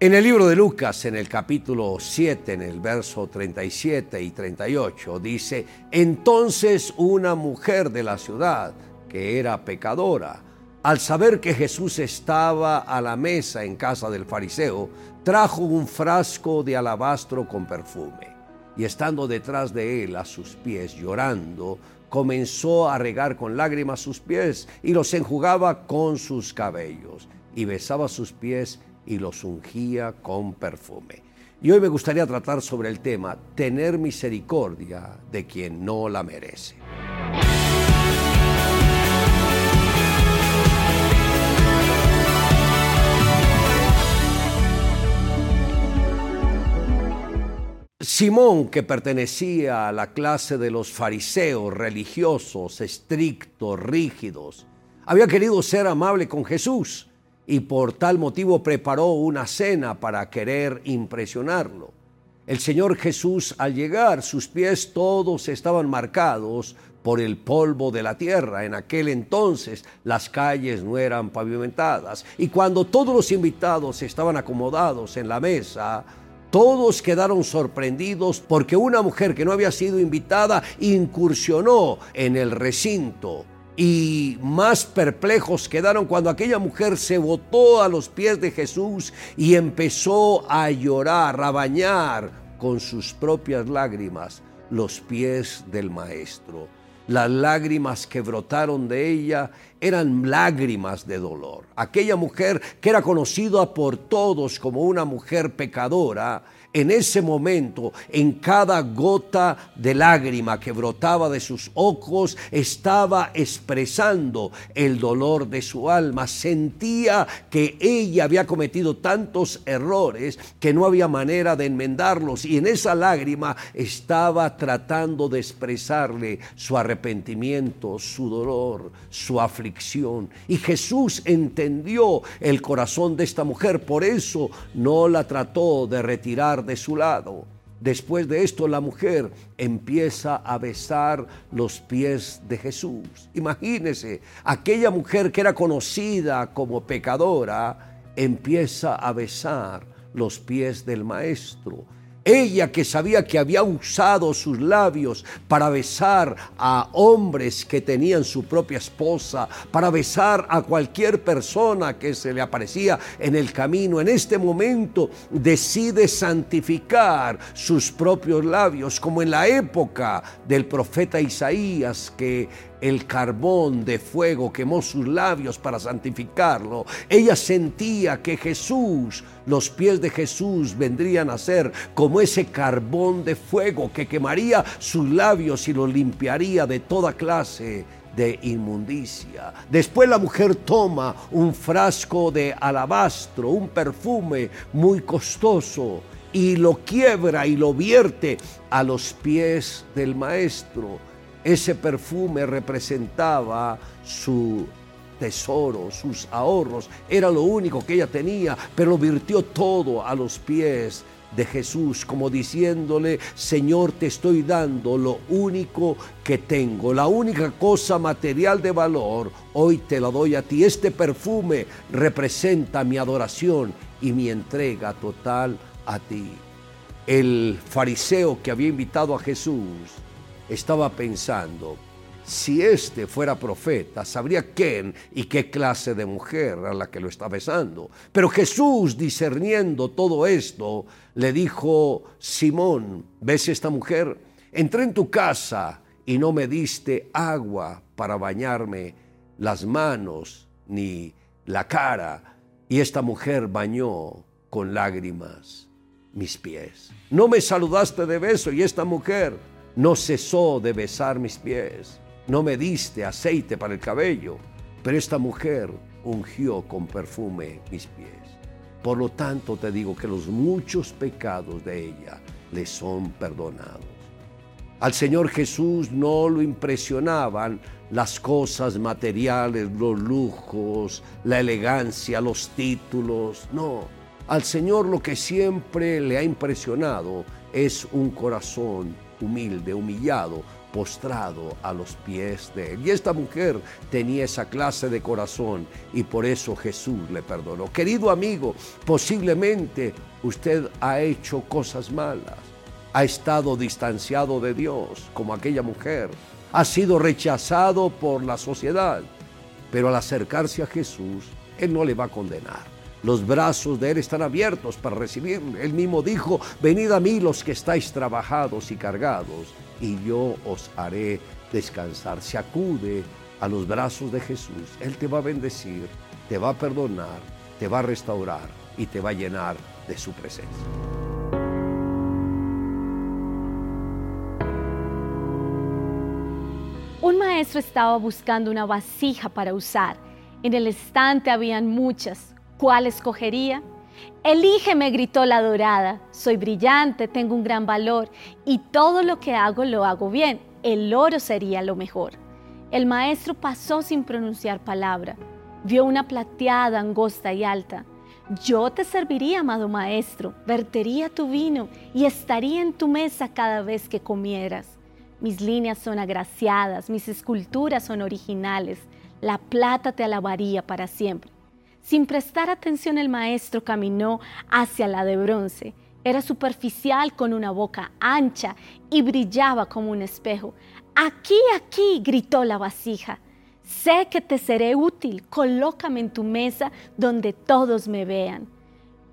En el libro de Lucas, en el capítulo 7, en el verso 37 y 38, dice, entonces una mujer de la ciudad, que era pecadora, al saber que Jesús estaba a la mesa en casa del fariseo, trajo un frasco de alabastro con perfume, y estando detrás de él a sus pies llorando, comenzó a regar con lágrimas sus pies y los enjugaba con sus cabellos, y besaba sus pies y los ungía con perfume. Y hoy me gustaría tratar sobre el tema tener misericordia de quien no la merece. Simón, que pertenecía a la clase de los fariseos religiosos, estrictos, rígidos, había querido ser amable con Jesús y por tal motivo preparó una cena para querer impresionarlo. El Señor Jesús al llegar, sus pies todos estaban marcados por el polvo de la tierra. En aquel entonces las calles no eran pavimentadas. Y cuando todos los invitados estaban acomodados en la mesa, todos quedaron sorprendidos porque una mujer que no había sido invitada incursionó en el recinto y más perplejos quedaron cuando aquella mujer se botó a los pies de Jesús y empezó a llorar, a bañar con sus propias lágrimas los pies del Maestro. Las lágrimas que brotaron de ella eran lágrimas de dolor. Aquella mujer que era conocida por todos como una mujer pecadora, en ese momento, en cada gota de lágrima que brotaba de sus ojos, estaba expresando el dolor de su alma. Sentía que ella había cometido tantos errores que no había manera de enmendarlos. Y en esa lágrima estaba tratando de expresarle su arrepentimiento, su dolor, su aflicción. Y Jesús entendió el corazón de esta mujer. Por eso no la trató de retirar de su lado. Después de esto la mujer empieza a besar los pies de Jesús. Imagínese, aquella mujer que era conocida como pecadora empieza a besar los pies del maestro ella que sabía que había usado sus labios para besar a hombres que tenían su propia esposa, para besar a cualquier persona que se le aparecía en el camino, en este momento decide santificar sus propios labios, como en la época del profeta Isaías que el carbón de fuego quemó sus labios para santificarlo. Ella sentía que Jesús, los pies de Jesús vendrían a ser como ese carbón de fuego que quemaría sus labios y los limpiaría de toda clase de inmundicia. Después la mujer toma un frasco de alabastro, un perfume muy costoso, y lo quiebra y lo vierte a los pies del maestro. Ese perfume representaba su tesoro, sus ahorros, era lo único que ella tenía, pero virtió todo a los pies de Jesús, como diciéndole, Señor, te estoy dando lo único que tengo, la única cosa material de valor, hoy te la doy a ti. Este perfume representa mi adoración y mi entrega total a ti. El fariseo que había invitado a Jesús, estaba pensando, si este fuera profeta, sabría quién y qué clase de mujer a la que lo está besando. Pero Jesús, discerniendo todo esto, le dijo, Simón, ¿ves esta mujer? Entré en tu casa y no me diste agua para bañarme las manos ni la cara. Y esta mujer bañó con lágrimas mis pies. No me saludaste de beso y esta mujer no cesó de besar mis pies, no me diste aceite para el cabello, pero esta mujer ungió con perfume mis pies. Por lo tanto te digo que los muchos pecados de ella le son perdonados. Al Señor Jesús no lo impresionaban las cosas materiales, los lujos, la elegancia, los títulos, no. Al Señor lo que siempre le ha impresionado es un corazón humilde, humillado, postrado a los pies de él. Y esta mujer tenía esa clase de corazón y por eso Jesús le perdonó. Querido amigo, posiblemente usted ha hecho cosas malas, ha estado distanciado de Dios como aquella mujer, ha sido rechazado por la sociedad, pero al acercarse a Jesús, Él no le va a condenar. Los brazos de Él están abiertos para recibirle. Él mismo dijo, venid a mí los que estáis trabajados y cargados, y yo os haré descansar. Se acude a los brazos de Jesús. Él te va a bendecir, te va a perdonar, te va a restaurar y te va a llenar de su presencia. Un maestro estaba buscando una vasija para usar. En el estante habían muchas. ¿Cuál escogería? Elígeme, gritó la dorada. Soy brillante, tengo un gran valor y todo lo que hago lo hago bien. El oro sería lo mejor. El maestro pasó sin pronunciar palabra. Vio una plateada, angosta y alta. Yo te serviría, amado maestro, vertería tu vino y estaría en tu mesa cada vez que comieras. Mis líneas son agraciadas, mis esculturas son originales, la plata te alabaría para siempre. Sin prestar atención el maestro caminó hacia la de bronce. Era superficial con una boca ancha y brillaba como un espejo. Aquí, aquí, gritó la vasija. Sé que te seré útil, colócame en tu mesa donde todos me vean.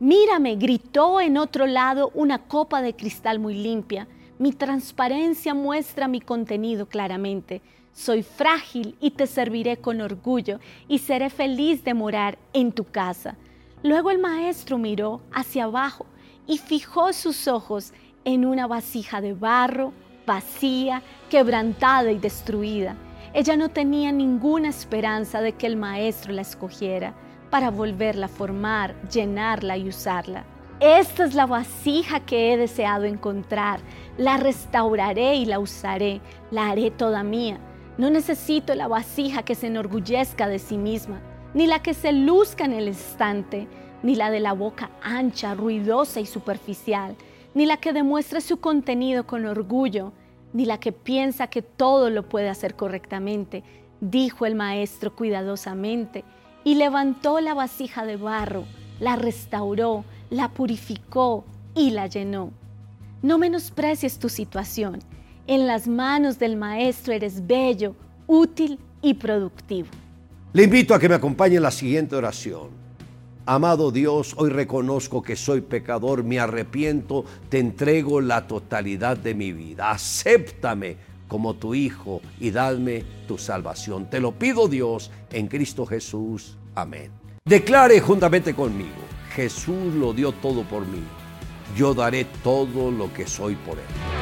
Mírame, gritó en otro lado una copa de cristal muy limpia. Mi transparencia muestra mi contenido claramente. Soy frágil y te serviré con orgullo y seré feliz de morar en tu casa. Luego el maestro miró hacia abajo y fijó sus ojos en una vasija de barro, vacía, quebrantada y destruida. Ella no tenía ninguna esperanza de que el maestro la escogiera para volverla a formar, llenarla y usarla. Esta es la vasija que he deseado encontrar. La restauraré y la usaré. La haré toda mía no necesito la vasija que se enorgullezca de sí misma, ni la que se luzca en el estante, ni la de la boca ancha, ruidosa y superficial, ni la que demuestre su contenido con orgullo, ni la que piensa que todo lo puede hacer correctamente, dijo el maestro cuidadosamente, y levantó la vasija de barro, la restauró, la purificó y la llenó. No menosprecies tu situación en las manos del Maestro eres bello, útil y productivo. Le invito a que me acompañe en la siguiente oración. Amado Dios, hoy reconozco que soy pecador, me arrepiento, te entrego la totalidad de mi vida. Acéptame como tu Hijo y dadme tu salvación. Te lo pido Dios en Cristo Jesús. Amén. Declare juntamente conmigo, Jesús lo dio todo por mí. Yo daré todo lo que soy por Él.